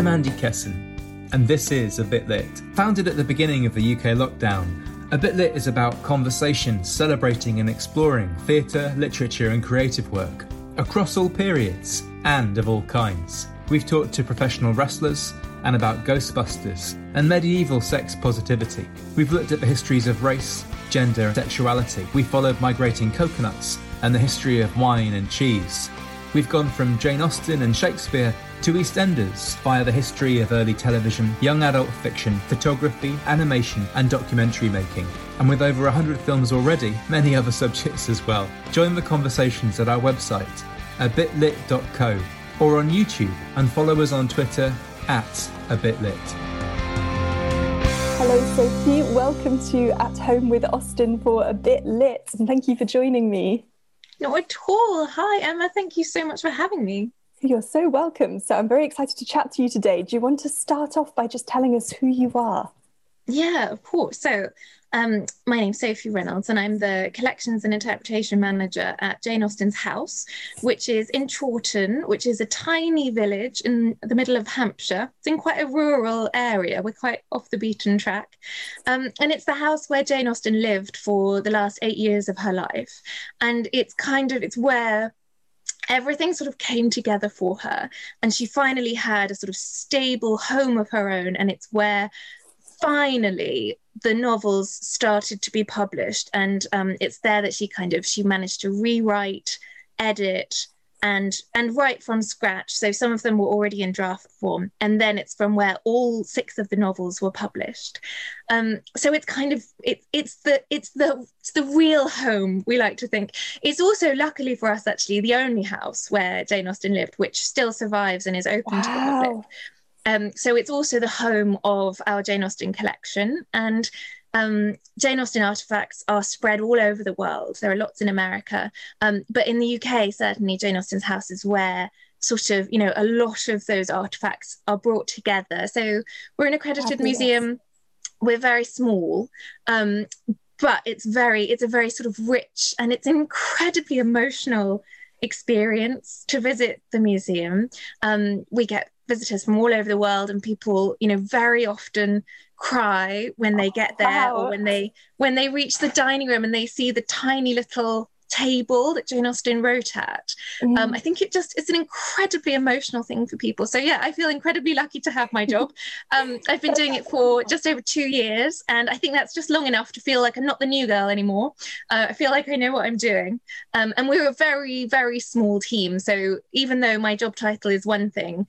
I'm Andy Kesson, and this is A Bit Lit. Founded at the beginning of the UK lockdown, A Bit Lit is about conversation, celebrating and exploring theatre, literature, and creative work across all periods and of all kinds. We've talked to professional wrestlers and about Ghostbusters and medieval sex positivity. We've looked at the histories of race, gender, and sexuality. We followed migrating coconuts and the history of wine and cheese. We've gone from Jane Austen and Shakespeare to EastEnders via the history of early television, young adult fiction, photography, animation, and documentary making. And with over 100 films already, many other subjects as well. Join the conversations at our website, a abitlit.co, or on YouTube, and follow us on Twitter at a abitlit. Hello, Sophie. Welcome to At Home with Austen for a Bit Lit, and thank you for joining me. Not at all. Hi, Emma. Thank you so much for having me. You're so welcome. So I'm very excited to chat to you today. Do you want to start off by just telling us who you are? Yeah, of course. So um, my name's Sophie Reynolds, and I'm the Collections and Interpretation Manager at Jane Austen's House, which is in Chawton, which is a tiny village in the middle of Hampshire. It's in quite a rural area. We're quite off the beaten track. Um, and it's the house where Jane Austen lived for the last eight years of her life. And it's kind of, it's where everything sort of came together for her. And she finally had a sort of stable home of her own. And it's where finally the novels started to be published. And um, it's there that she kind of she managed to rewrite edit and and write from scratch. So some of them were already in draft form and then it's from where all six of the novels were published. Um, so it's kind of it, it's the it's the it's the real home we like to think. It's also luckily for us actually the only house where jane austen lived which still survives and is open wow. to the public. Um, so it's also the home of our jane austen collection and um, Jane Austen artifacts are spread all over the world. There are lots in America, um, but in the UK, certainly Jane Austen's house is where sort of you know a lot of those artifacts are brought together. So we're an accredited Fabulous. museum. We're very small, um, but it's very it's a very sort of rich and it's incredibly emotional experience to visit the museum. Um, we get visitors from all over the world, and people, you know, very often cry when they get there wow. or when they when they reach the dining room and they see the tiny little table that Jane Austen wrote at. Mm. Um, I think it just it's an incredibly emotional thing for people. So yeah, I feel incredibly lucky to have my job. Um, I've been doing it for just over two years, and I think that's just long enough to feel like I'm not the new girl anymore. Uh, I feel like I know what I'm doing. Um, and we're a very very small team, so even though my job title is one thing,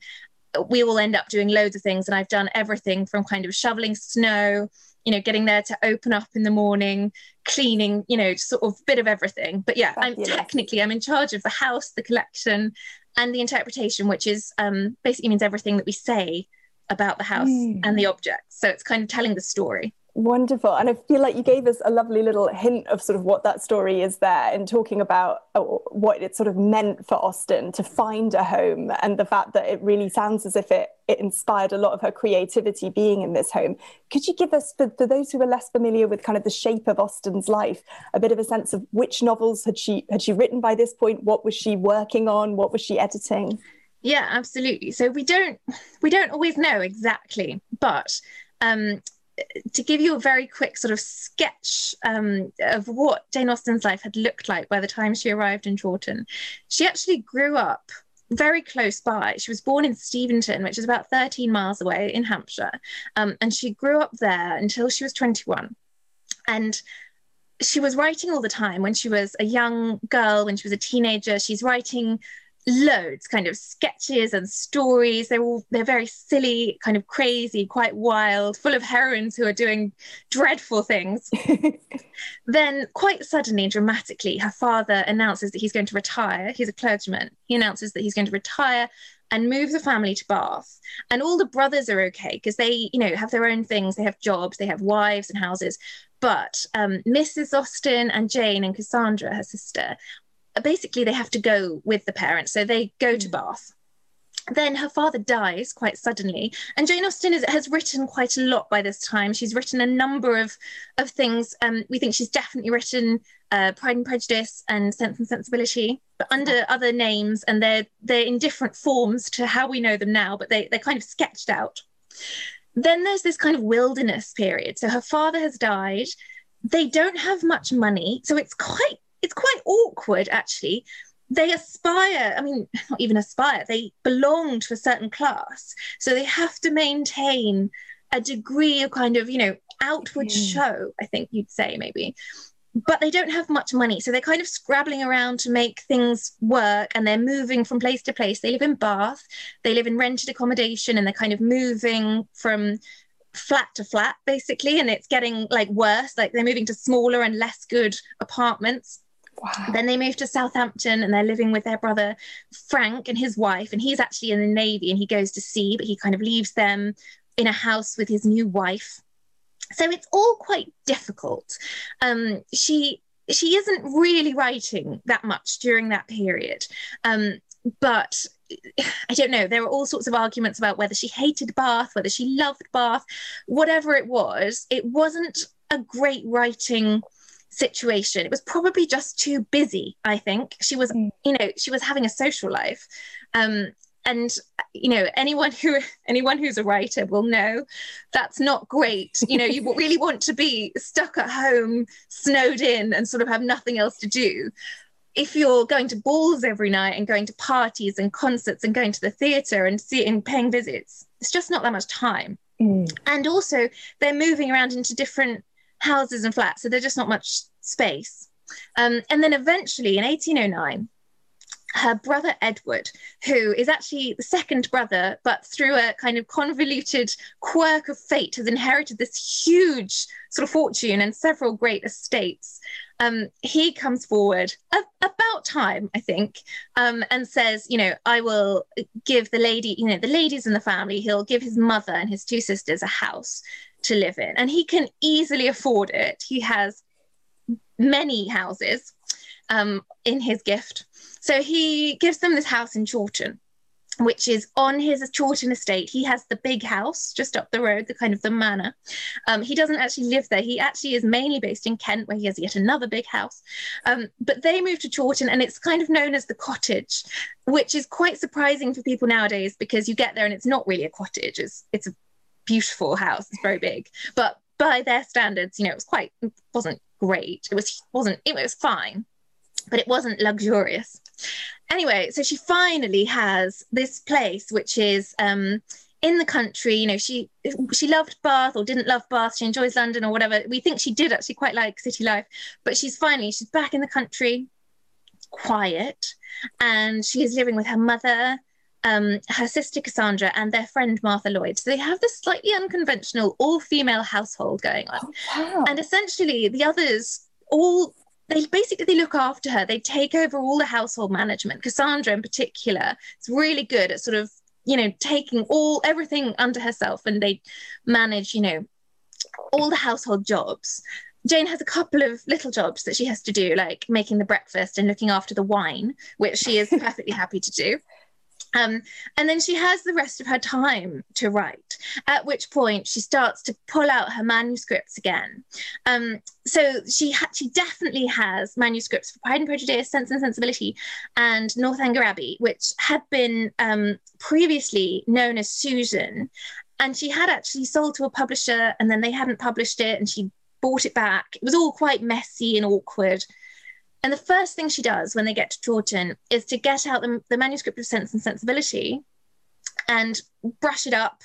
we will end up doing loads of things and i've done everything from kind of shoveling snow you know getting there to open up in the morning cleaning you know sort of bit of everything but yeah Fabulous. i'm technically i'm in charge of the house the collection and the interpretation which is um, basically means everything that we say about the house mm. and the objects so it's kind of telling the story Wonderful. And I feel like you gave us a lovely little hint of sort of what that story is there in talking about uh, what it sort of meant for Austen to find a home and the fact that it really sounds as if it, it inspired a lot of her creativity being in this home. Could you give us, for, for those who are less familiar with kind of the shape of Austen's life, a bit of a sense of which novels had she had she written by this point? What was she working on? What was she editing? Yeah, absolutely. So we don't we don't always know exactly, but um, to give you a very quick sort of sketch um, of what Jane Austen's life had looked like by the time she arrived in Chawton, she actually grew up very close by. She was born in Steventon, which is about 13 miles away in Hampshire. Um, and she grew up there until she was 21. And she was writing all the time when she was a young girl, when she was a teenager. She's writing loads kind of sketches and stories. They're all they're very silly kind of crazy quite wild full of heroines who are doing dreadful things. Then quite suddenly dramatically her father announces that he's going to retire. He's a clergyman. He announces that he's going to retire and move the family to bath. And all the brothers are okay because they you know have their own things. They have jobs. They have wives and houses. But um, Mrs. Austen and Jane and Cassandra, her sister, basically they have to go with the parents. So they go to mm. Bath. Then her father dies quite suddenly, and Jane Austen is, has written quite a lot by this time. She's written a number of of things. Um, we think she's definitely written uh, Pride and Prejudice and Sense and Sensibility, but under other names, and they're they're in different forms to how we know them now, but they they're kind of sketched out. Then there's this kind of wilderness period. So her father has died. They don't have much money, so it's quite it's quite awkward actually they aspire, I mean, not even aspire, they belong to a certain class. So they have to maintain a degree of kind of, you know, outward mm. show, I think you'd say maybe. But they don't have much money. So they're kind of scrabbling around to make things work and they're moving from place to place. They live in Bath, they live in rented accommodation, and they're kind of moving from flat to flat basically. And it's getting like worse. Like they're moving to smaller and less good apartments Wow. Then they move to Southampton and they're living with their brother Frank and his wife. And he's actually in the Navy and he goes to sea, but he kind of leaves them in a house with his new wife. So it's all quite difficult. Um, she she isn't really writing that much during that period. Um, but I don't know. There were all sorts of arguments about whether she hated Bath, whether she loved Bath, whatever it was. It wasn't a great writing situation. It was probably just too busy, I think. She was, mm. you know, she was having a social life. Um, and you know anyone who anyone who's a writer will know that's not great you know you really want to be stuck at home snowed in and sort of have nothing else to do if you're going to balls every night and going to parties and concerts and going to the theatre and seeing paying visits it's just not that much time mm. and also they're moving around into different houses and flats, so there's just not much space. Um, and then eventually in 1809, her brother Edward, who is actually the second brother, but through a kind of convoluted quirk of fate, has inherited this huge sort of fortune and several great estates. Um, he comes forward a- about time, I think, um, and says, you know, I will give the lady, you know, the ladies in the family, he'll give his mother and his two sisters a house to live in, and he can easily afford it. He has many houses um, in his gift. So he gives them this house in Chawton, which is on his Chawton estate. He has the big house just up the road, the kind of the manor. Um, he doesn't actually live there. He actually is mainly based in Kent, where he has yet another big house. Um, but they moved to Chawton, and it's kind of known as the cottage, which is quite surprising for people nowadays because you get there and it's not really a cottage. It's it's a beautiful house. It's very big, but by their standards, you know, it was quite it wasn't great. It was wasn't it was fine, but it wasn't luxurious. Anyway, so she finally has this place which is um, in the country. You know, she she loved Bath or didn't love Bath. She enjoys London or whatever. We think she did actually quite like city life, but she's finally she's back in the country, quiet, and she is living with her mother um, her sister Cassandra and their friend Martha Lloyd. So they have this slightly unconventional all female household going on. Oh, wow. And essentially, the others all they basically they look after her they take over all the household management cassandra in particular is really good at sort of you know taking all everything under herself and they manage you know all the household jobs Jane has a couple of little jobs that she has to do, like making the breakfast and looking after the wine, which she is perfectly happy to do. Um, and then she has the rest of her time to write, at which point she starts to pull out her manuscripts again. Um, so she ha- she definitely has manuscripts for Pride and Prejudice, Sense and Sensibility, and Northanger Abbey, which had been um, previously known as Susan. And she had actually sold to a publisher, and then they hadn't published it, and she bought it back. It was all quite messy and awkward. And the first thing she does when they get to Chawton is to get out the, the manuscript of Sense and Sensibility and brush it up,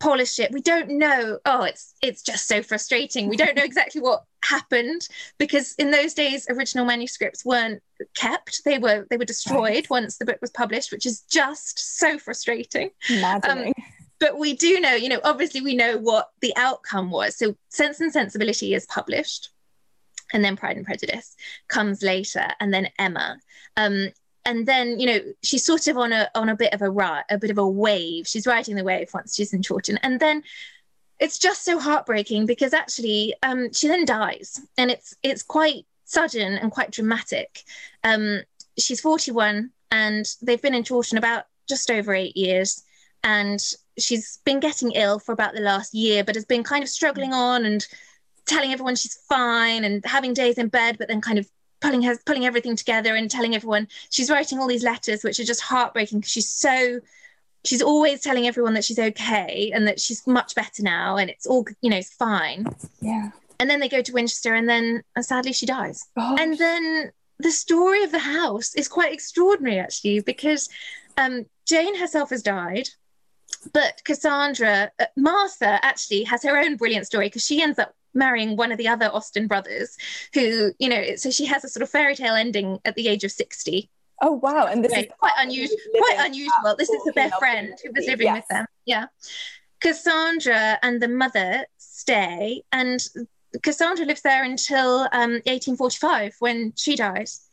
polish it. We don't know. Oh, it's it's just so frustrating. We don't know exactly what happened because in those days original manuscripts weren't kept. They were they were destroyed once the book was published, which is just so frustrating. Um, but we do know, you know, obviously we know what the outcome was. So Sense and Sensibility is published and then Pride and Prejudice comes later, and then Emma. Um, and then you know she's sort of on a on a bit of a rut, a bit of a wave. She's riding the wave once she's in Chawton, and then it's just so heartbreaking because actually um, she then dies, and it's it's quite sudden and quite dramatic. Um, she's 41, and they've been in Chawton about just over eight years, and she's been getting ill for about the last year, but has been kind of struggling on and telling everyone she's fine and having days in bed, but then kind of pulling her pulling everything together and telling everyone she's writing all these letters which are just heartbreaking because she's so she's always telling everyone that she's okay and that she's much better now and it's all you know it's fine. Yeah. And then they go to winchester and then uh, sadly she dies. Gosh. and then the story of the house is quite extraordinary actually because um, jane herself has died but cassandra uh, martha actually has her own brilliant story because she ends up marrying one of the other austen brothers who you know so she has a sort of fairy tale ending at the age of 60 oh wow. And this Right, is quite unusual quite unusual. This is their friend who was living with them. Yeah. Cassandra and the mother stay and cassandra lives there until um, 1845 when she dies.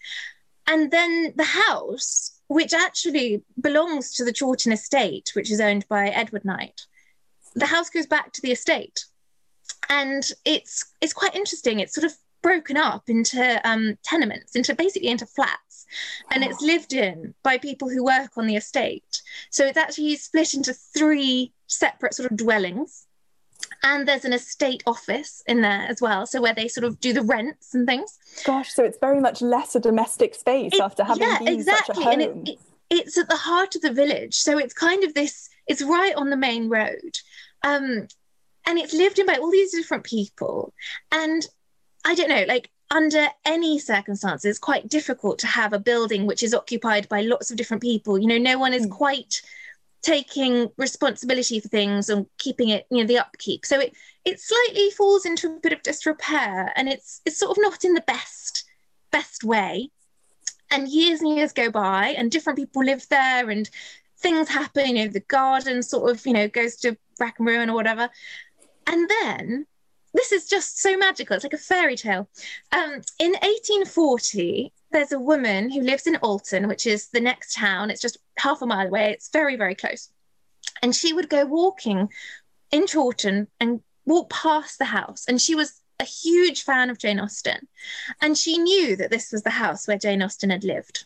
And then the house which actually belongs to the chawton estate which is owned by edward knight the house goes back to the estate and it's it's quite interesting. It's sort of broken up into um, tenements into basically into flats. And it's lived in by people who work on the estate. So it's actually split into three separate sort of dwellings. And there's an estate office in there as well. So where they sort of do the rents and things. Gosh so it's very much less a domestic space It- after having yeah been exactly such a home and it, it, it's at the heart of the village. So it's kind of this it's right on the main road. Um and it's lived in by all these different people. And i don't know like under any circumstances it's quite difficult to have a building which is occupied by lots of different people. You know no one is Mm. quite taking responsibility for things and keeping it you know the upkeep. So it it slightly falls into a bit of disrepair and it's it's sort of not in the best best way. And years and years go by and different people live there and things happen you know the garden sort of you know goes to rack and ruin or whatever and then this is just so magical it's like a fairy tale. Um, in 1840 there's a woman who lives in alton which is the next town. It's just half a mile away. It's very very close. And she would go walking in chawton and walk past the house. And she was a huge fan of jane austen. And she knew that this was the house where jane austen had lived.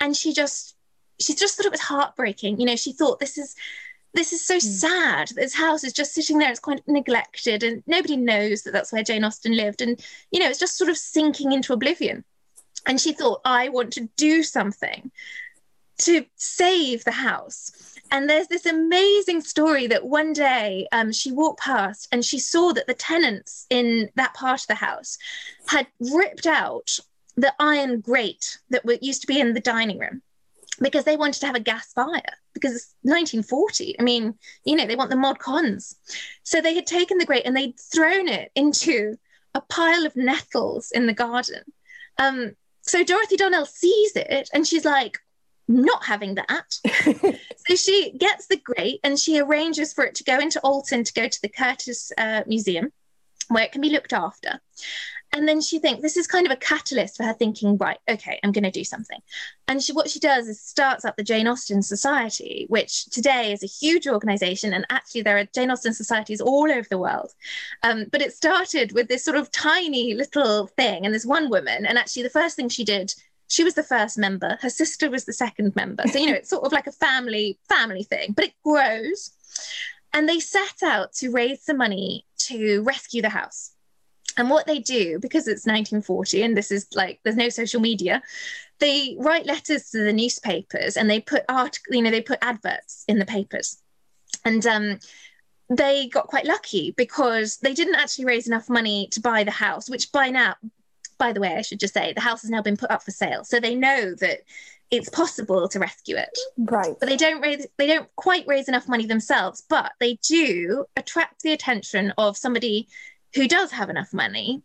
And she just she just thought it was heartbreaking. You know she thought this is this is so sad. This house is just sitting there. It's quite neglected and nobody knows that that's where jane austen lived. And you know it's just sort of sinking into oblivion. And she thought i want to do something to save the house. And there's this amazing story that one day um, she walked past and she saw that the tenants in that part of the house had ripped out the iron grate that used to be in the dining room because they wanted to have a gas fire because it's 1940. I mean, you know, they want the mod cons. So they had taken the grate and they'd thrown it into a pile of nettles in the garden. Um, so Dorothy Darnell sees it and she's like, not having that. so she gets the grate and she arranges for it to go into Alton to go to the Curtis uh, Museum where it can be looked after. And then she thinks this is kind of a catalyst for her thinking, right, okay, I'm going to do something. And she, what she does is starts up the Jane Austen Society, which today is a huge organization. And actually, there are Jane Austen societies all over the world. Um, but it started with this sort of tiny little thing and this one woman. And actually, the first thing she did she was the first member her sister was the second member so you know it's sort of like a family family thing but it grows and they set out to raise some money to rescue the house and what they do because it's 1940 and this is like there's no social media they write letters to the newspapers and they put art you know they put adverts in the papers and um they got quite lucky because they didn't actually raise enough money to buy the house which by now by the way, I should just say the house has now been put up for sale. So they know that it's possible to rescue it. right But they don't raise they don't quite raise enough money themselves, but they do attract the attention of somebody who does have enough money,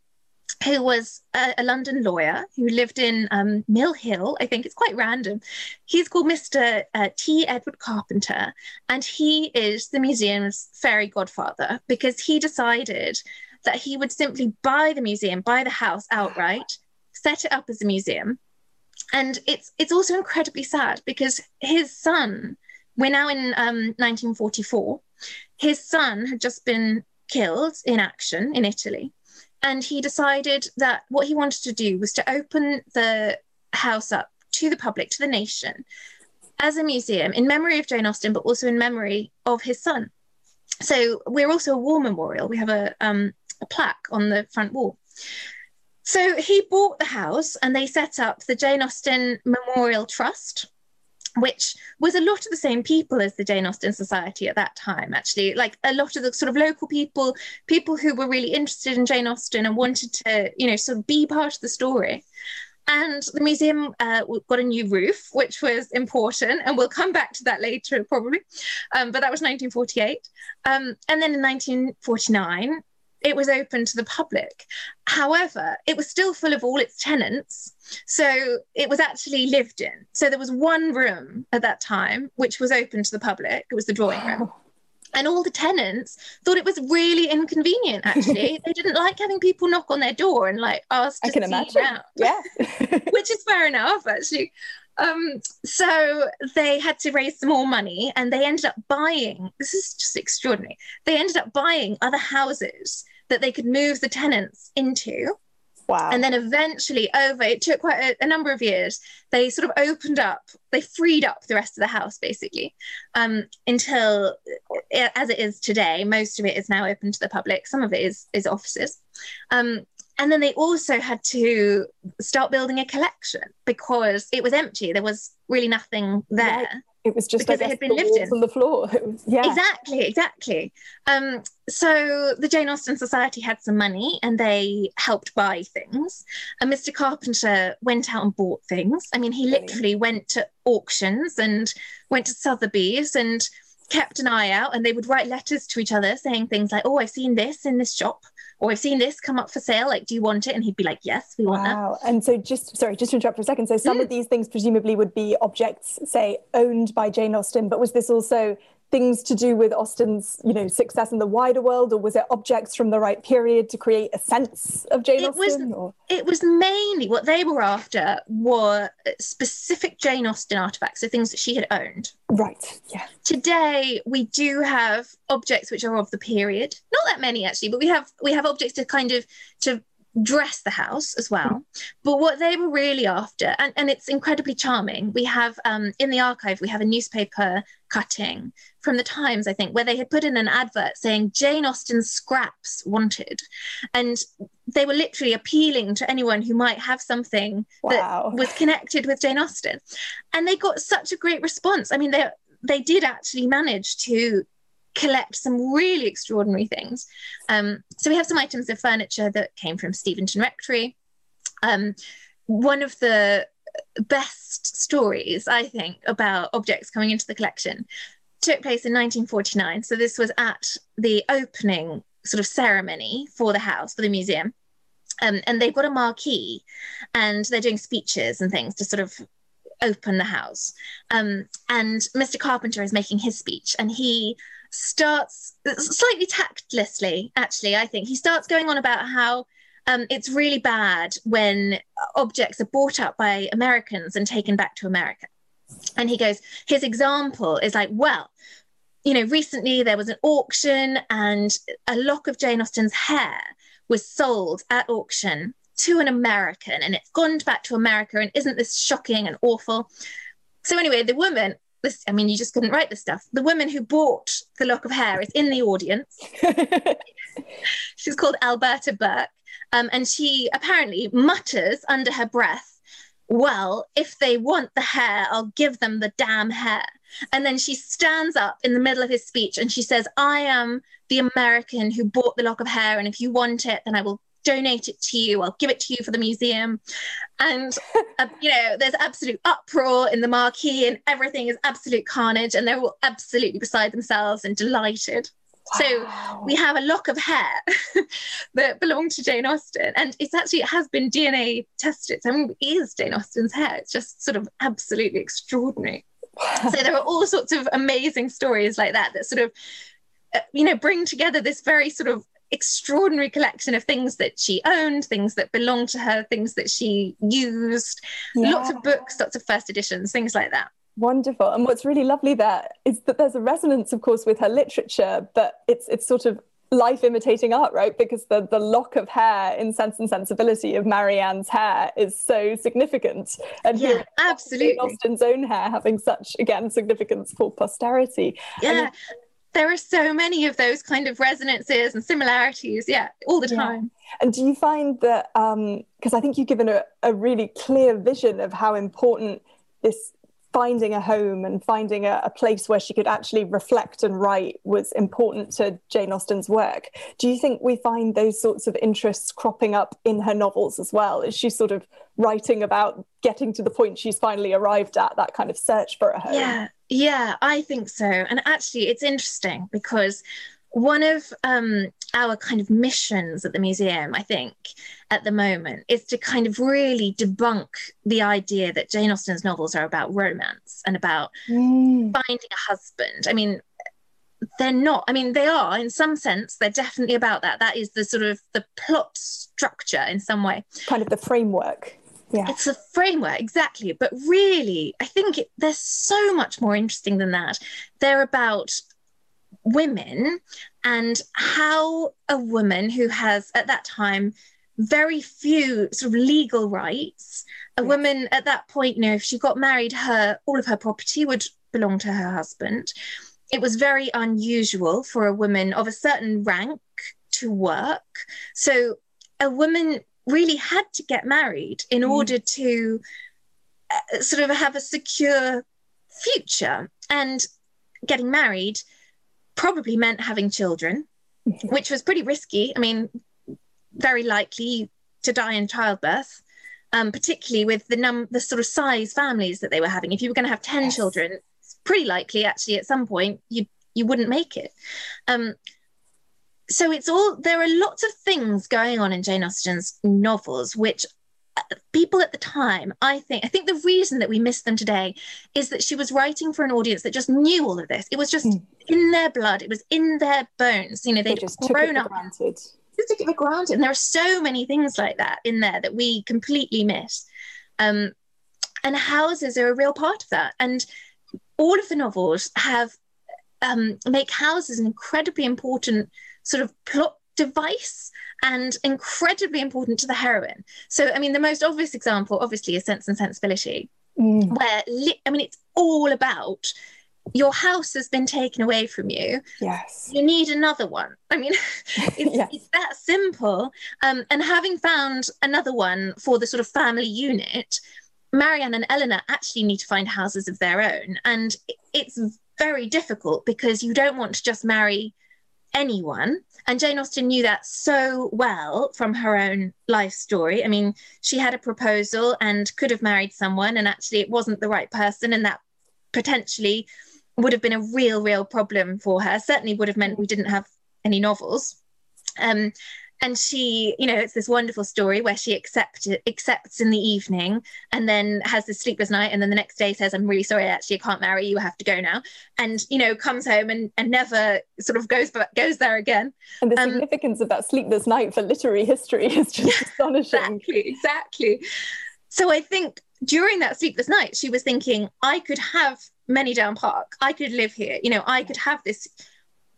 who was a, a London lawyer who lived in um, Mill Hill. I think it's quite random. He's called Mr. Uh, T. Edward Carpenter, and he is the museum's fairy godfather because he decided that he would simply buy the museum, buy the house outright, set it up as a museum. And it's it's also incredibly sad because his son, we're now in um, 1944, his son had just been killed in action in Italy. And he decided that what he wanted to do was to open the house up to the public, to the nation, as a museum in memory of Jane Austen, but also in memory of his son. So we're also a war memorial. We have a um, a plaque on the front wall. So he bought the house and they set up the Jane Austen Memorial Trust, which was a lot of the same people as the Jane Austen Society at that time, actually. Like a lot of the sort of local people, people who were really interested in Jane Austen and wanted to, you know, sort of be part of the story. And the museum uh, got a new roof, which was important, and we'll come back to that later probably. Um, but that was 1948. Um, and then in 1949, it was open to the public. However, it was still full of all its tenants. So it was actually lived in. So there was one room at that time which was open to the public. It was the drawing room. And all the tenants thought it was really inconvenient, actually. they didn't like having people knock on their door and like ask to I can see imagine. Yeah. Which is fair enough, actually. Um, so they had to raise some more money and they ended up buying this is just extraordinary. They ended up buying other houses that they could move the tenants into. Wow. And then eventually, over it took quite a, a, number of years, they sort of opened up, they freed up the rest of the house basically um, until, uh, as it is today, most of it is now open to the public. Some of it is, is offices. Um, and then they also had to start building a collection because it was empty. There was really nothing there. Right it was just because it had been lived in on the floor. Was, yeah, exactly, exactly. Um, so the Jane Austen Society had some money and they helped buy things. And Mr. Carpenter went out and bought things. I mean, he literally went to auctions and went to Sotheby's and kept an eye out. And they would write letters to each other saying things like, "Oh, I've seen this in this shop." Or I've seen this come up for sale. Like, do you want it? And he'd be like, yes, we want that. wow. that. And so, just sorry, just to interrupt for a second. So, some mm. of these things presumably would be objects, say, owned by Jane Austen, but was this also things to do with Austen's, you know, success in the wider world, or was it objects from the right period to create a sense of Jane it Austen? Was, or? It was mainly what they were after were specific Jane Austen artifacts, so things that she had owned. Right. Yeah. Today we do have objects which are of the period. Not that many actually, but we have we have objects to kind of to dress the house as well. But what they were really after, and, and it's incredibly charming, we have um, in the archive, we have a newspaper cutting from the Times, I think, where they had put in an advert saying Jane Austen scraps wanted. And they were literally appealing to anyone who might have something wow. that was connected with Jane Austen. And they got such a great response. I mean, they they did actually manage to collect some really extraordinary things. Um, so we have some items of furniture that came from Steventon Rectory. Um, one of the best stories, I think, about objects coming into the collection took place in 1949. So this was at the opening sort of ceremony for the house, for the museum. Um, and they've got a marquee and they're doing speeches and things to sort of open the house. Um, and Mr. Carpenter is making his speech and he starts slightly tactlessly, actually, I think. He starts going on about how um, it's really bad when objects are bought up by Americans and taken back to America. And he goes, his example is like, well, you know, recently there was an auction and a lock of Jane Austen's hair was sold at auction to an American and it's gone back to America. And isn't this shocking and awful? So, anyway, the woman this i mean you just couldn't write this stuff the woman who bought the lock of hair is in the audience she's called alberta burke um, and she apparently mutters under her breath well if they want the hair i'll give them the damn hair and then she stands up in the middle of his speech and she says i am the american who bought the lock of hair and if you want it then i will donate it to you. I'll give it to you for the museum. And, uh, you know, there's absolute uproar in the marquee and everything is absolute carnage. And they're all absolutely beside themselves and delighted. Wow. So we have a lock of hair that belonged to Jane Austen, and it's actually it has been DNA tested. I mean, it is Jane Austen's hair. It's just sort of absolutely extraordinary. Wow. So there are all sorts of amazing stories like that that sort of, uh, you know, bring together this very sort of extraordinary collection of things that she owned, things that belonged to her, things that she used, yeah. lots of books, lots of first editions, things like that. Wonderful. And what's really lovely there is that there's a resonance, of course, with her literature, but it's it's sort of life imitating art, right? Because the the lock of hair in Sense and Sensibility of Marianne's hair is so significant. And yeah, here absolutely. Austen's own hair having such again significance for posterity. Yeah. there are so many of those kind of resonances and similarities yeah all the time yeah. and do you find that because um, i think you've given a, a really clear vision of how important this finding a home and finding a, a, place where she could actually reflect and write was important to Jane Austen's work. Do you think we find those sorts of interests cropping up in her novels as well? Is she sort of writing about getting to the point she's finally arrived at, that kind of search for a home? Yeah, yeah, I think so. And actually, it's interesting because one of um, our kind of missions at the museum, I think, at the moment, is to kind of really debunk the idea that Jane Austen's novels are about romance and about mm. finding a husband. I mean, they're not. I mean, they are in some sense. They're definitely about that. That is the sort of the plot structure in some way. Kind of the framework. Yeah. It's a framework, exactly. But really, I think it, they're so much more interesting than that. They're about women and how a woman who has at that time very few sort of legal rights a woman at that point you know if she got married her all of her property would belong to her husband. It was very unusual for a woman of a certain rank to work. So a woman really had to get married in mm. order to uh, sort of have a secure future. And getting married probably meant having children, which was pretty risky. I mean, very likely to die in childbirth, um, particularly with the num the sort of size families that they were having. If you were going to have ten yes. children, it's pretty likely actually at some point you you wouldn't make it. Um, so it's all there are lots of things going on in Jane Austen's novels which people at the time i think i think the reason that we miss them today is that she was writing for an audience that just knew all of this. It was just mm. in their blood. It was in their bones. You know they'd they just grown up. granted. Just took it for granted. And there are so many things like that in there that we completely miss. Um, and houses are a real part of that. And all of the novels have um, make houses an incredibly important sort of plot device and incredibly important to the heroine. So, I mean, the most obvious example, obviously, is Sense and Sensibility, mm. where li- I mean, it's all about your house has been taken away from you. Yes. You need another one. I mean, it's, yes. it's that simple. Um, and having found another one for the sort of family unit, Marianne and Elinor actually need to find houses of their own. And it's very difficult because you don't want to just marry anyone. And Jane Austen knew that so well from her own life story. I mean, she had a proposal and could have married someone, and actually, it wasn't the right person, and that potentially would have been a real, real problem for her. Certainly would have meant we didn't have any novels. Um, and she you know it's this wonderful story where she accepts accepts in the evening and then has this sleepless night and then the next day says i'm really sorry actually i can't marry you i have to go now. And you know comes home and, and never sort of goes but goes there again. And the um, significance of that sleepless night for literary history is just yeah, astonishing. exactly exactly. So i think during that sleepless night she was thinking i could have Manydown Park i could live here you know i could have this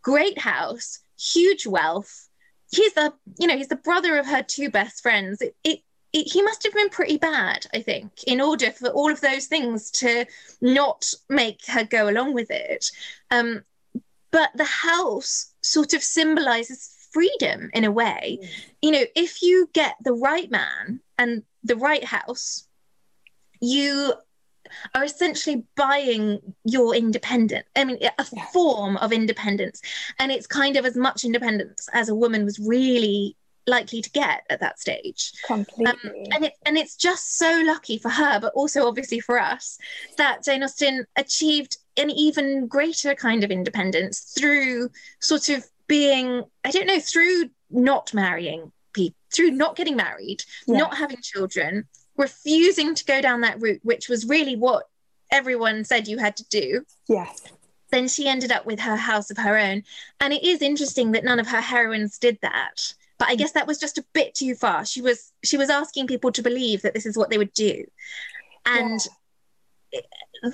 great house huge wealth he's the you know he's the brother of her two best friends. It, it, it, he must have been pretty bad i think in order for all of those things to not make her go along with it. Um, but the house sort of symbolizes freedom in a way. Mm. you know if you get the right man and the right house you are essentially buying your independence. I mean, a yeah. form of independence. And it's kind of as much independence as a woman was really likely to get at that stage. Completely. Um, and it and it's just so lucky for her, but also obviously for us, that Jane Austen achieved an even greater kind of independence through sort of being, I don't know, through not marrying people, through not getting married, yeah. not having children, refusing to go down that route, which was really what everyone said you had to do. Yes. Then she ended up with her house of her own. And it is interesting that none of her heroines did that. But I guess that was just a bit too far. She was she was asking people to believe that this is what they would do. And yeah.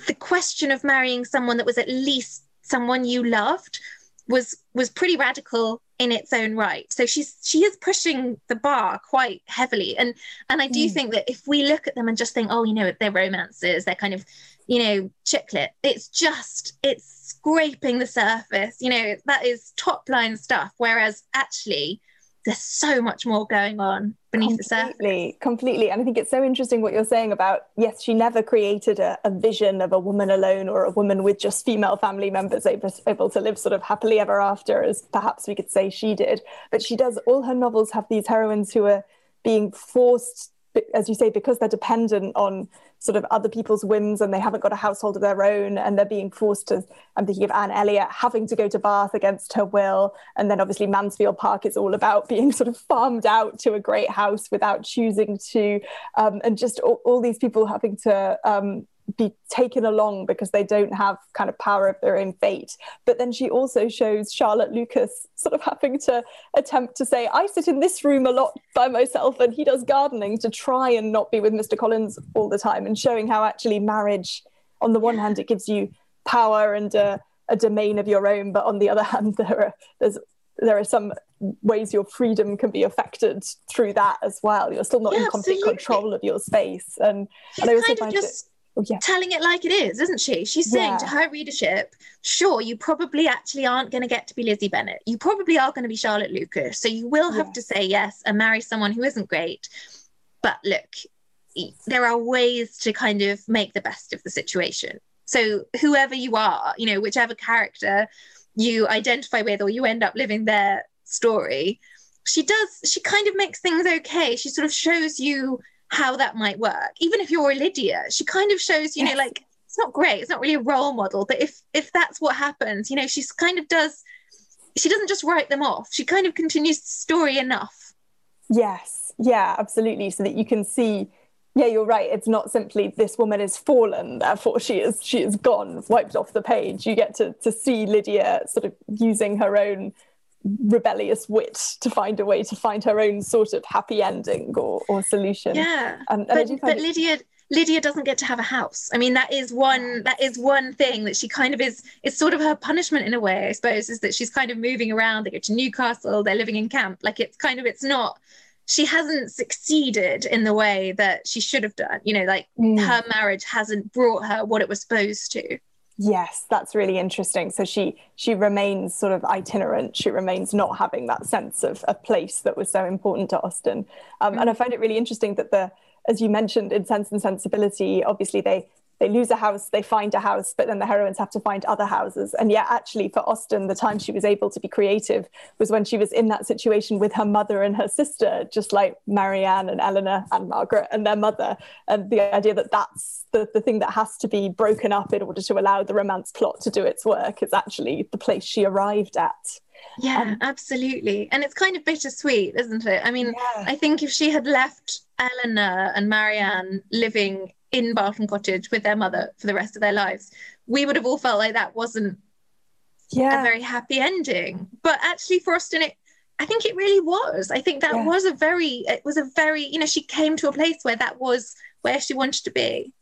the question of marrying someone that was at least someone you loved was was pretty radical in its own right. So she's she is pushing the bar quite heavily, and and I do mm. think that if we look at them and just think, oh, you know, they're romances, they're kind of, you know, chick lit. It's just it's scraping the surface. You know, that is top line stuff. Whereas actually, there's so much more going on beneath completely, the surface. Completely. And I think it's so interesting what you're saying about yes, she never created a, a vision of a woman alone or a woman with just female family members able, able to live sort of happily ever after, as perhaps we could say she did. But she does, all her novels have these heroines who are being forced as you say, because they're dependent on sort of other people's whims and they haven't got a household of their own and they're being forced to, I'm thinking of Anne Elliot having to go to Bath against her will. And then obviously Mansfield Park is all about being sort of farmed out to a great house without choosing to. Um, and just all, all, these people having to um, be taken along because they don't have kind of power of their own fate. But then she also shows Charlotte Lucas sort of having to attempt to say, I sit in this room a lot by myself and he does gardening to try and not be with Mr. Collins all the time and showing how actually marriage, on the one hand, it gives you power and a, a domain of your own, but on the other hand, there are there's there are some ways your freedom can be affected through that as well. You're still not yeah, in complete absolutely. control of your space. And, and I also find just... it Oh, yeah. telling it like it is, isn't she? She's saying yeah. to her readership, sure, you probably actually aren't going to get to be Lizzie Bennet. You probably are going to be Charlotte Lucas. So you will have yeah. to say yes and marry someone who isn't great. But look, there are ways to kind of make the best of the situation. So whoever you are, you know, whichever character you identify with or you end up living their story, she does, she kind of makes things okay. She sort of shows you how that might work. Even if you're Lydia, she kind of shows, you yes. know, like it's not great, it's not really a role model, but if if that's what happens, you know, she's kind of does she doesn't just write them off. She kind of continues the story enough. Yes. Yeah, absolutely. So that you can see yeah, you're right. It's not simply this woman is fallen, therefore she is she is gone, wiped off the page. You get to to see Lydia sort of using her own rebellious wit to find a way to find her own sort of happy ending or, or solution. Yeah, um, but, but it... Lydia Lydia doesn't get to have a house. I mean, that is one that is one thing that she kind of is. It's sort of her punishment in a way, I suppose, is that she's kind of moving around. They go to Newcastle. They're living in camp. Like it's kind of it's not. She hasn't succeeded in the way that she should have done. You know, like mm. her marriage hasn't brought her what it was supposed to. Yes, that's really interesting. So she she remains sort of itinerant. She remains not having that sense of a place that was so important to Austen. Um, And I find it really interesting that the, as you mentioned, in Sense and Sensibility, obviously they they lose a house, they find a house, but then the heroines have to find other houses. And yet, actually, for Austen, the time she was able to be creative was when she was in that situation with her mother and her sister, just like Marianne and Elinor and Margaret and their mother. And the idea that that's the, the thing that has to be broken up in order to allow the romance plot to do its work is actually the place she arrived at. Yeah, um, absolutely. And it's kind of bittersweet, isn't it? I mean, yeah. I think if she had left Elinor and Marianne living in Barton Cottage with their mother for the rest of their lives, we would have all felt like that wasn't yeah. a very happy ending. But actually, for Austen, it I think it really was. I think that yeah. was a very, it was a very, you know, she came to a place where that was where she wanted to be.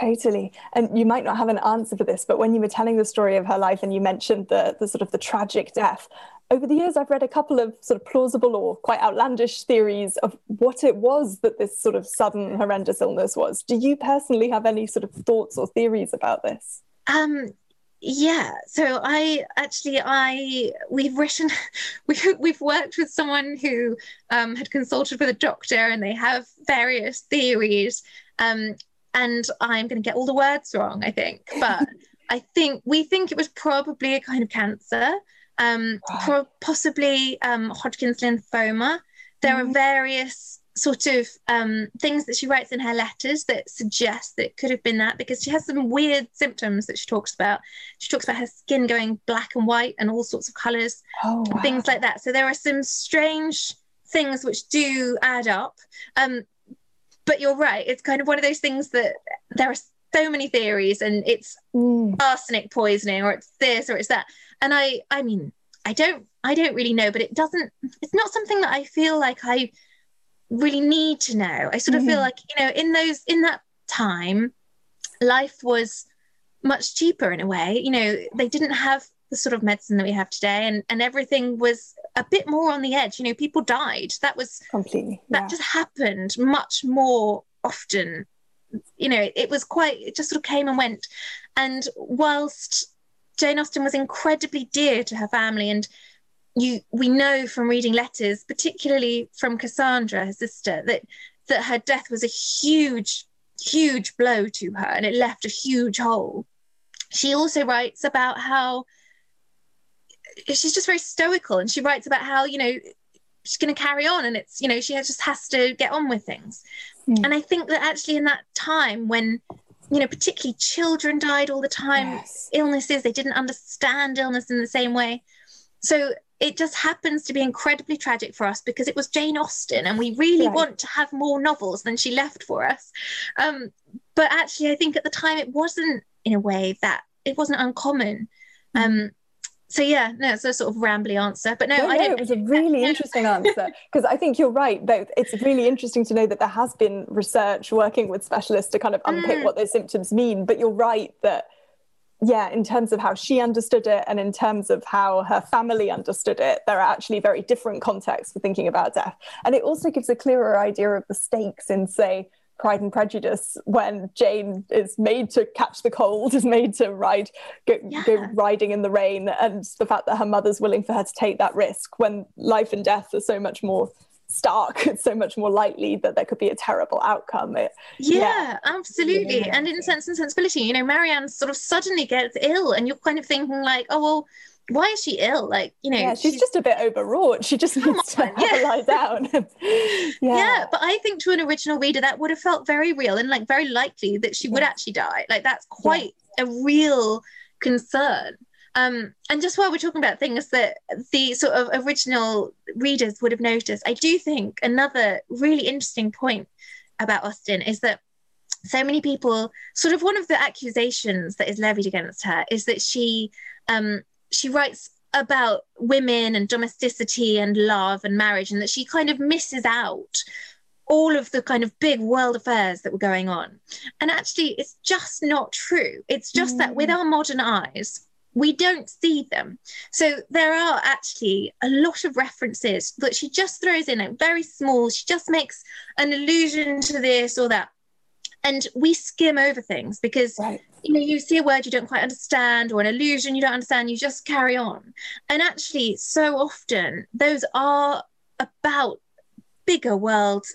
Totally. And you might not have an answer for this, but when you were telling the story of her life and you mentioned the, the sort of the tragic death, over the years, I've read a couple of sort of plausible or quite outlandish theories of what it was that this sort of sudden horrendous illness was. Do you personally have any sort of thoughts or theories about this? Um, yeah. So I actually I we've written we we've worked with someone who um, had consulted with a doctor and they have various theories. Um, and I'm going to get all the words wrong, I think, but I think we think it was probably a kind of cancer um, wow. possibly um, Hodgkin's lymphoma. There mm-hmm. are various sort of um, things that she writes in her letters that suggest that it could have been that because she has some weird symptoms that she talks about. She talks about her skin going black and white and all sorts of colours, oh, wow. things like that. So there are some strange things which do add up. Um, but you're right, it's kind of one of those things that there are so many theories and it's mm. arsenic poisoning or it's this or it's that and i i mean i don't i don't really know but it doesn't it's not something that i feel like i really need to know i sort of mm-hmm. feel like you know in those in that time life was much cheaper in a way you know they didn't have the sort of medicine that we have today and and everything was a bit more on the edge you know people died that was completely yeah. that just happened much more often you know, it was quite, it just sort of came and went. And whilst Jane Austen was incredibly dear to her family, and you we know from reading letters, particularly from Cassandra, her sister, that that her death was a huge, huge blow to her, and it left a huge hole. She also writes about how she's just very stoical, and she writes about how you know she's going to carry on, and it's you know she just has to get on with things. Mm. And I think that actually in that time when you know, particularly children died all the time, yes. illnesses, they didn't understand illness in the same way. So it just happens to be incredibly tragic for us because it was Jane Austen and we really right. want to have more novels than she left for us. Um, but actually, I think at the time it wasn't in a way that it wasn't uncommon. Mm. Um, so yeah, no, it's a sort of rambly answer, but no, no I no, it was a really interesting answer because I think you're right. Though it's really interesting to know that there has been research working with specialists to kind of unpick mm. what those symptoms mean. But you're right that yeah, in terms of how she understood it and in terms of how her family understood it, there are actually very different contexts for thinking about death. And it also gives a clearer idea of the stakes in, say, Pride and Prejudice when Jane is made to catch the cold, is made to ride, go, yeah. go, riding in the rain, and the fact that her mother's willing for her to take that risk when life and death are so much more stark, it's so much more likely that there could be a terrible outcome. It, yeah, yeah, absolutely. Yeah. And in Sense and Sensibility, you know, Marianne sort of suddenly gets ill, and you're kind of thinking like, oh well why is she ill? Like, you know, yeah, she's, she's just a bit overwrought. She just needs to yeah. lie down. yeah. yeah, but I think to an original reader that would have felt very real and like very likely that she would actually die. Like that's quite a real concern. Um, and just while we're talking about things that the sort of original readers would have noticed, I do think another really interesting point about Austen is that so many people sort of one of the accusations that is levied against her is that she um, she writes about women and domesticity and love and marriage, and that she kind of misses out all of the kind of big world affairs that were going on. And actually, it's just not true. It's just mm. that with mm. our modern eyes, we don't see them. So there are actually a lot of references that she just throws in, like very small. She just makes an allusion to this or that. And we skim over things because right. you know you see a word you don't quite understand or an illusion you don't understand you just carry on. And actually so often those are about bigger world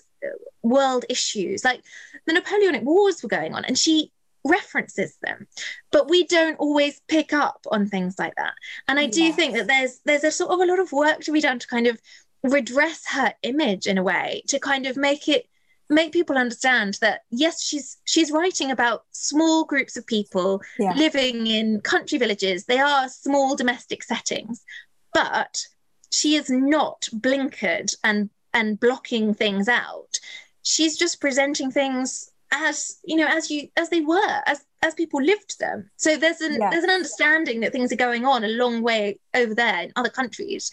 world issues. Like the napoleonic wars were going on and she references them but we don't always pick up on things like that. And i do yes. think that there's there's a sort of a lot of work to be done to kind of redress her image in a way to kind of make it make people understand that yes she's she's writing about small groups of people yeah. living in country villages they are small domestic settings but she is not blinkered and and blocking things out she's just presenting things as you know as you as they were as as people lived them so there's an yeah. there's an understanding that things are going on a long way over there in other countries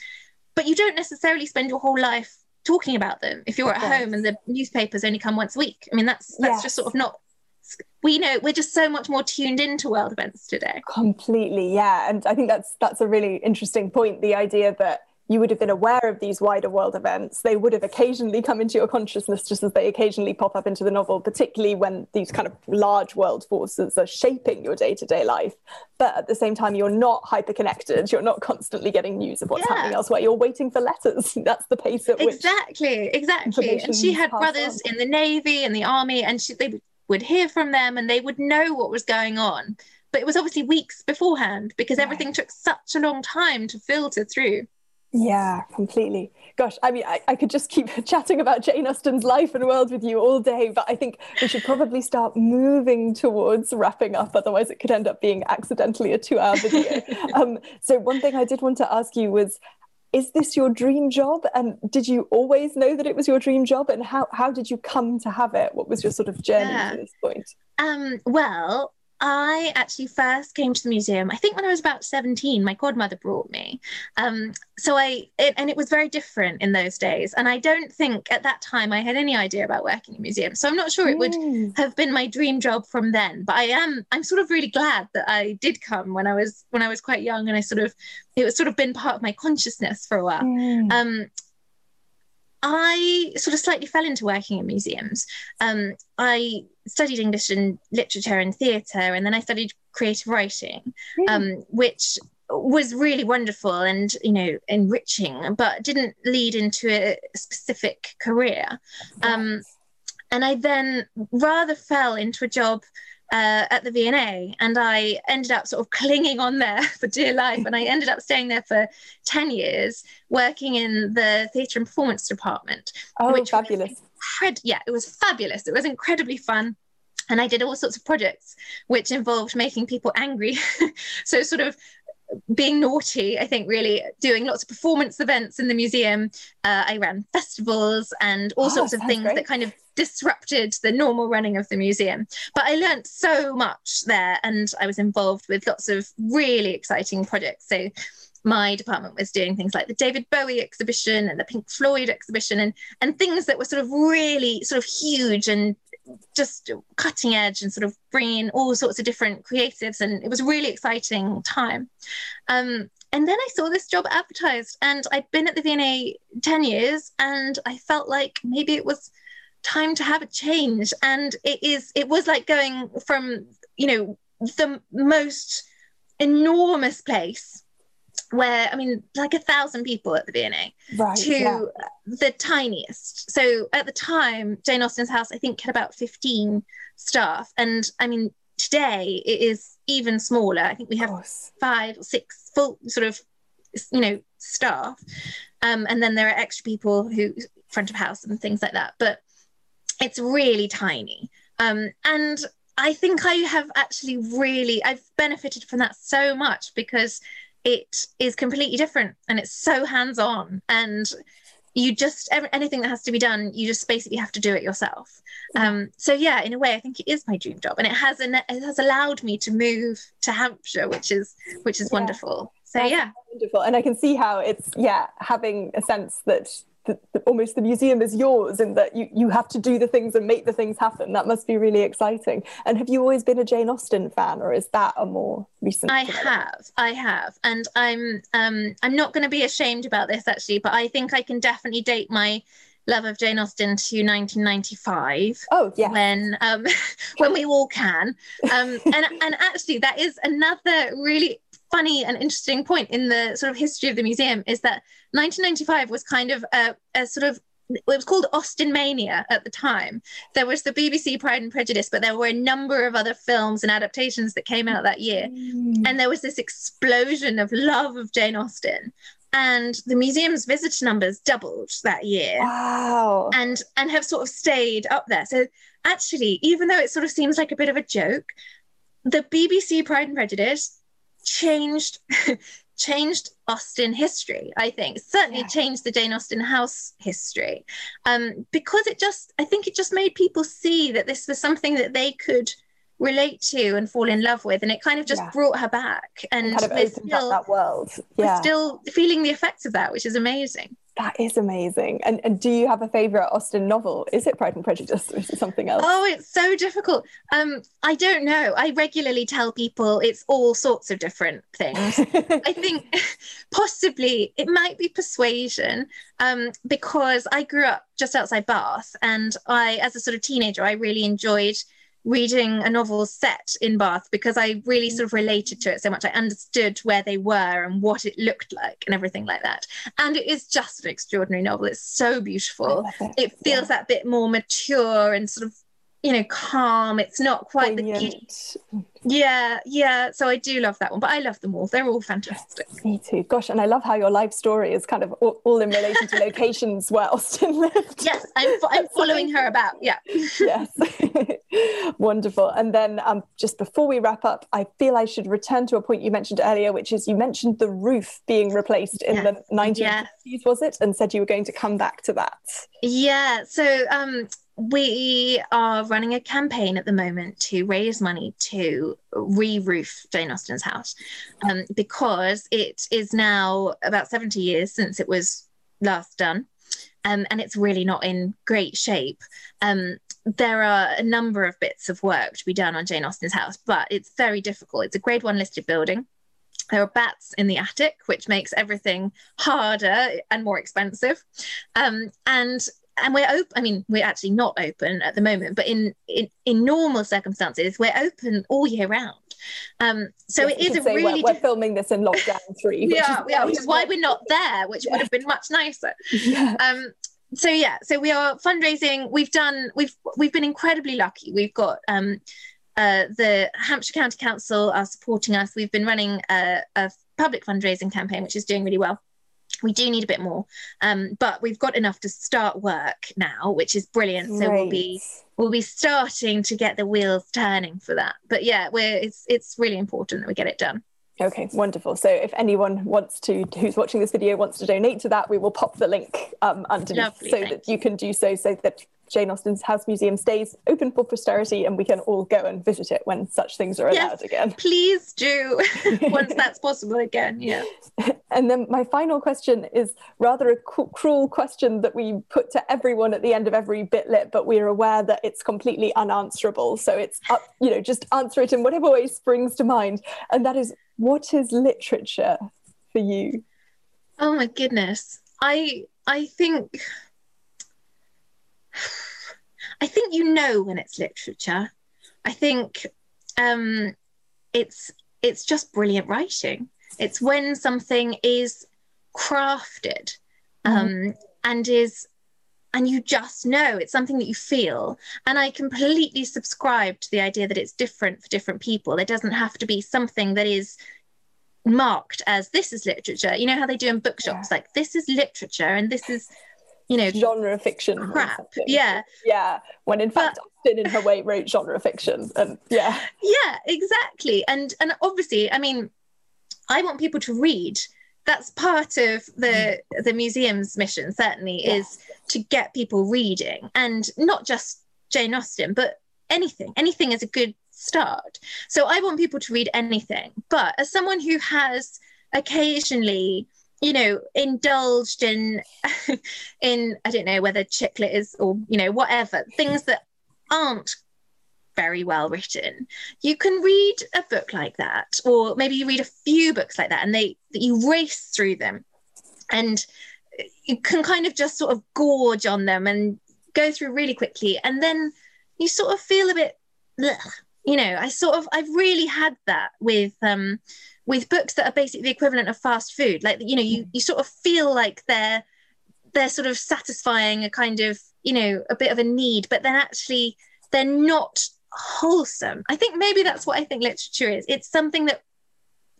but you don't necessarily spend your whole life talking about them. If you're at home and the newspapers only come once a week i mean that's that's yes. just sort of not we know we're just so much more tuned into world events today. Completely yeah. And i think that's that's a really interesting point the idea that you would have been aware of these wider world events. They would have occasionally come into your consciousness just as they occasionally pop up into the novel, particularly when these kind of large world forces are shaping your day to day life. But at the same time, you're not hyper connected. You're not constantly getting news of what's yeah. happening elsewhere. You're waiting for letters. That's the pace at which. Exactly, exactly. And she had brothers on. in the Navy and the Army, and she, they would hear from them and they would know what was going on. But it was obviously weeks beforehand because right. everything took such a long time to filter through. Yeah, completely. Gosh, I mean, I, I could just keep chatting about Jane Austen's life and world with you all day, but I think we should probably start moving towards wrapping up. Otherwise, it could end up being accidentally a two hour video. um, so, one thing I did want to ask you was is this your dream job? And did you always know that it was your dream job? And how, how did you come to have it? What was your sort of journey yeah. to this point? Um, well, I actually first came to the museum, I think when I was about 17, my godmother brought me. Um, so I, it, and it was very different in those days. And I don't think at that time I had any idea about working in museums. So I'm not sure it would mm. have been my dream job from then, but I am, I'm sort of really glad that I did come when I was, when I was quite young and I sort of, it was sort of been part of my consciousness for a while. Mm. Um, I sort of slightly fell into working in museums. Um, I studied English and literature and theatre, and then I studied creative writing, mm. um, which was really wonderful and you know enriching, but didn't lead into a specific career. Um, and I then rather fell into a job uh, at the V&A, and I ended up sort of clinging on there for dear life. And I ended up staying there for 10 years, working in the theatre and performance department. Oh, which fabulous. Incred- yeah, it was fabulous. It was incredibly fun. And I did all sorts of projects which involved making people angry. so, sort of being naughty, I think, really doing lots of performance events in the museum. Uh, I ran festivals and all oh, sorts of things great. that kind of disrupted the normal running of the museum. But I learned so much there and I was involved with lots of really exciting projects. So my department was doing things like the David Bowie exhibition and the Pink Floyd exhibition and and things that were sort of really sort of huge and just cutting edge and sort of bringing all sorts of different creatives and it was a really exciting time. Um, and then I saw this job advertised and I'd been at the V&A 10 years and I felt like maybe it was time to have a change. And it is it was like going from you know the most enormous place where I mean, like a thousand people at the V&A right, to yeah. the tiniest. So at the time, Jane Austen's house, I think, had about 15 staff. And I mean, today it is even smaller. I think we have five or six full sort of, you know, staff. Um, and then there are extra people who front of house and things like that. But it's really tiny. Um, and I think I have actually really I've benefited from that so much because it is completely different and it's so hands on and you just anything that has to be done you just basically have to do it yourself. Um, so yeah in a way i think it is my dream job and it has an, it has allowed me to move to hampshire which is which is yeah. wonderful. So That's yeah. wonderful. And i can see how it's yeah having a sense that the, the, almost the museum is yours and that you, you have to do the things and make the things happen. That must be really exciting. And have you always been a Jane Austen fan or is that a more recent? I have, I have. And I'm um, I'm not going to be ashamed about this actually, but I think I can definitely date my love of Jane Austen to 1995. Oh yeah, when um, when we all can. Um, and and actually that is another really funny and interesting point in the sort of history of the museum is that 1995 was kind of a, a sort of it was called Austen Mania at the time. There was the BBC Pride and Prejudice, but there were a number of other films and adaptations that came out that year. Mm. And there was this explosion of love of Jane Austen. And the museum's visitor numbers doubled that year. Wow. And and have sort of stayed up there. So actually, even though it sort of seems like a bit of a joke, the BBC Pride and Prejudice changed changed Austen history, I think. Certainly yeah. changed the Jane Austen house history. Um, because it just I think it just made people see that this was something that they could relate to and fall in love with and it kind of just yeah. brought her back and, and kind of opened still, up that world yeah. we're still feeling the effects of that which is amazing that is amazing. And, and do you have a favorite Austen novel? Is it Pride and Prejudice or is it something else? Oh, it's so difficult. Um, I don't know. I regularly tell people it's all sorts of different things. I think possibly it might be Persuasion um, because I grew up just outside Bath and I, as a sort of teenager, I really enjoyed reading a novel set in Bath because I really sort of related to it so much. I understood where they were and what it looked like and everything like that. And it is just an extraordinary novel. It's so beautiful. It. it. feels yeah. that bit more mature and sort of you know, calm. It's not quite the yeah, yeah. So I do love that one, but I love them all. They're all fantastic. Yes, me too. Gosh, and I love how your life story is kind of all, all in relation to locations where Austen lived. Yes, I'm, I'm following her about. Yeah. yes. Wonderful. And then um, just before we wrap up, I feel I should return to a point you mentioned earlier, which is you mentioned the roof being replaced in the 1950s, was it? And said you were going to come back to that. Yeah. So um, we are running a campaign at the moment to raise money to re-roof Jane Austen's house um, because it is now about 70 years since it was last done um, and it's really not in great shape. Um, there are a number of bits of work to be done on Jane Austen's house, but it's very difficult. It's a grade one listed building. there are bats in the attic, which makes everything harder and more expensive. Um, and and we're open. I mean, we're actually not open at the moment, but in in, in normal circumstances, we're open all year round. Um, so Yes, it is a really we're, we're filming this in lockdown three. which yeah, is yeah, which is why we're not there, which would have been much nicer. Yeah. Um, so yeah, so we are fundraising. We've done. We've we've been incredibly lucky. We've got um, uh, the Hampshire County Council are supporting us. We've been running a, a public fundraising campaign, which is doing really well. We do need a bit more, um, but we've got enough to start work now, which is brilliant. So we'll be we'll be starting to get the wheels turning for that. But yeah, we're it's it's really important that we get it done. Okay, wonderful. So if anyone wants to, who's watching this video, wants to donate to that, we will pop the link um, underneath Lovely, so thank that you can do so, so that Jane Austen's House Museum stays open for posterity and we can all go and visit it when such things are allowed Yes. again. Please do once that's possible again. Yeah. And then my final question is rather a cu- cruel question that we put to everyone at the end of every Bit Lit, but we're aware that it's completely unanswerable. So it's up, you know, just answer it in whatever way springs to mind. And that is, what is literature for you? Oh my goodness. I I think I think you know when it's literature. I think um it's it's just brilliant writing. It's when something is crafted um and is and you just know it's something that you feel. And i completely subscribe to the idea that it's different for different people. There doesn't have to be something that is marked as this is literature. You know how they do in bookshops like this is literature and this is you know Genre fiction. crap yeah Yeah. When in fact, Austen in her way wrote genre fiction. And yeah. yeah exactly and and obviously i mean i want people to read that's part of the the museum's mission certainly Yeah. is to get people reading and not just jane austen but anything anything is a good start so i want people to read anything but as someone who has occasionally you know indulged in in i don't know whether chick lit is or you know whatever things that aren't very well written you can read a book like that or maybe you read a few books like that and they you race through them and you can kind of just sort of gorge on them and go through really quickly and then you sort of feel a bit "Ugh." you know i sort of i've really had that with um with books that are basically the equivalent of fast food. Like you know you you sort of feel like they're they're sort of satisfying a kind of you know a bit of a need but then actually they're not wholesome. I think maybe that's what i think literature is. It's something that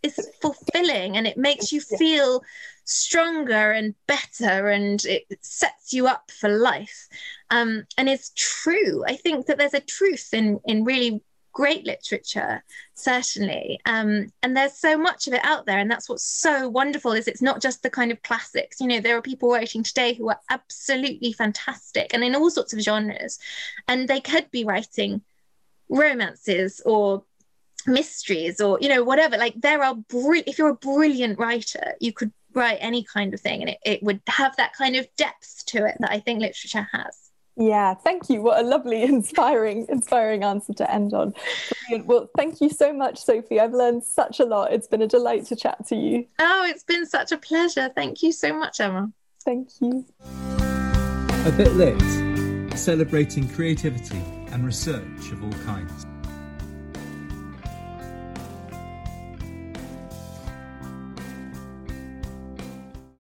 is fulfilling and it makes you feel stronger and better and it sets you up for life. Um, and it's true. I think that there's a truth in in really great literature certainly. Um, and there's so much of it out there and that's what's so wonderful is it's not just the kind of classics. You know there are people writing today who are absolutely fantastic and in all sorts of genres and they could be writing romances or mysteries or you know whatever. Like there are bri- if you're a brilliant writer you could write any kind of thing and it, it would have that kind of depth to it that i think literature has Yeah, thank you. What a lovely, inspiring, inspiring answer to end on. Brilliant. Well, thank you so much, Sophie. I've learned such a lot. It's been a delight to chat to you. oh it's been such a pleasure thank you so much emma Thank you. A Bit Lit, celebrating creativity and research of all kinds.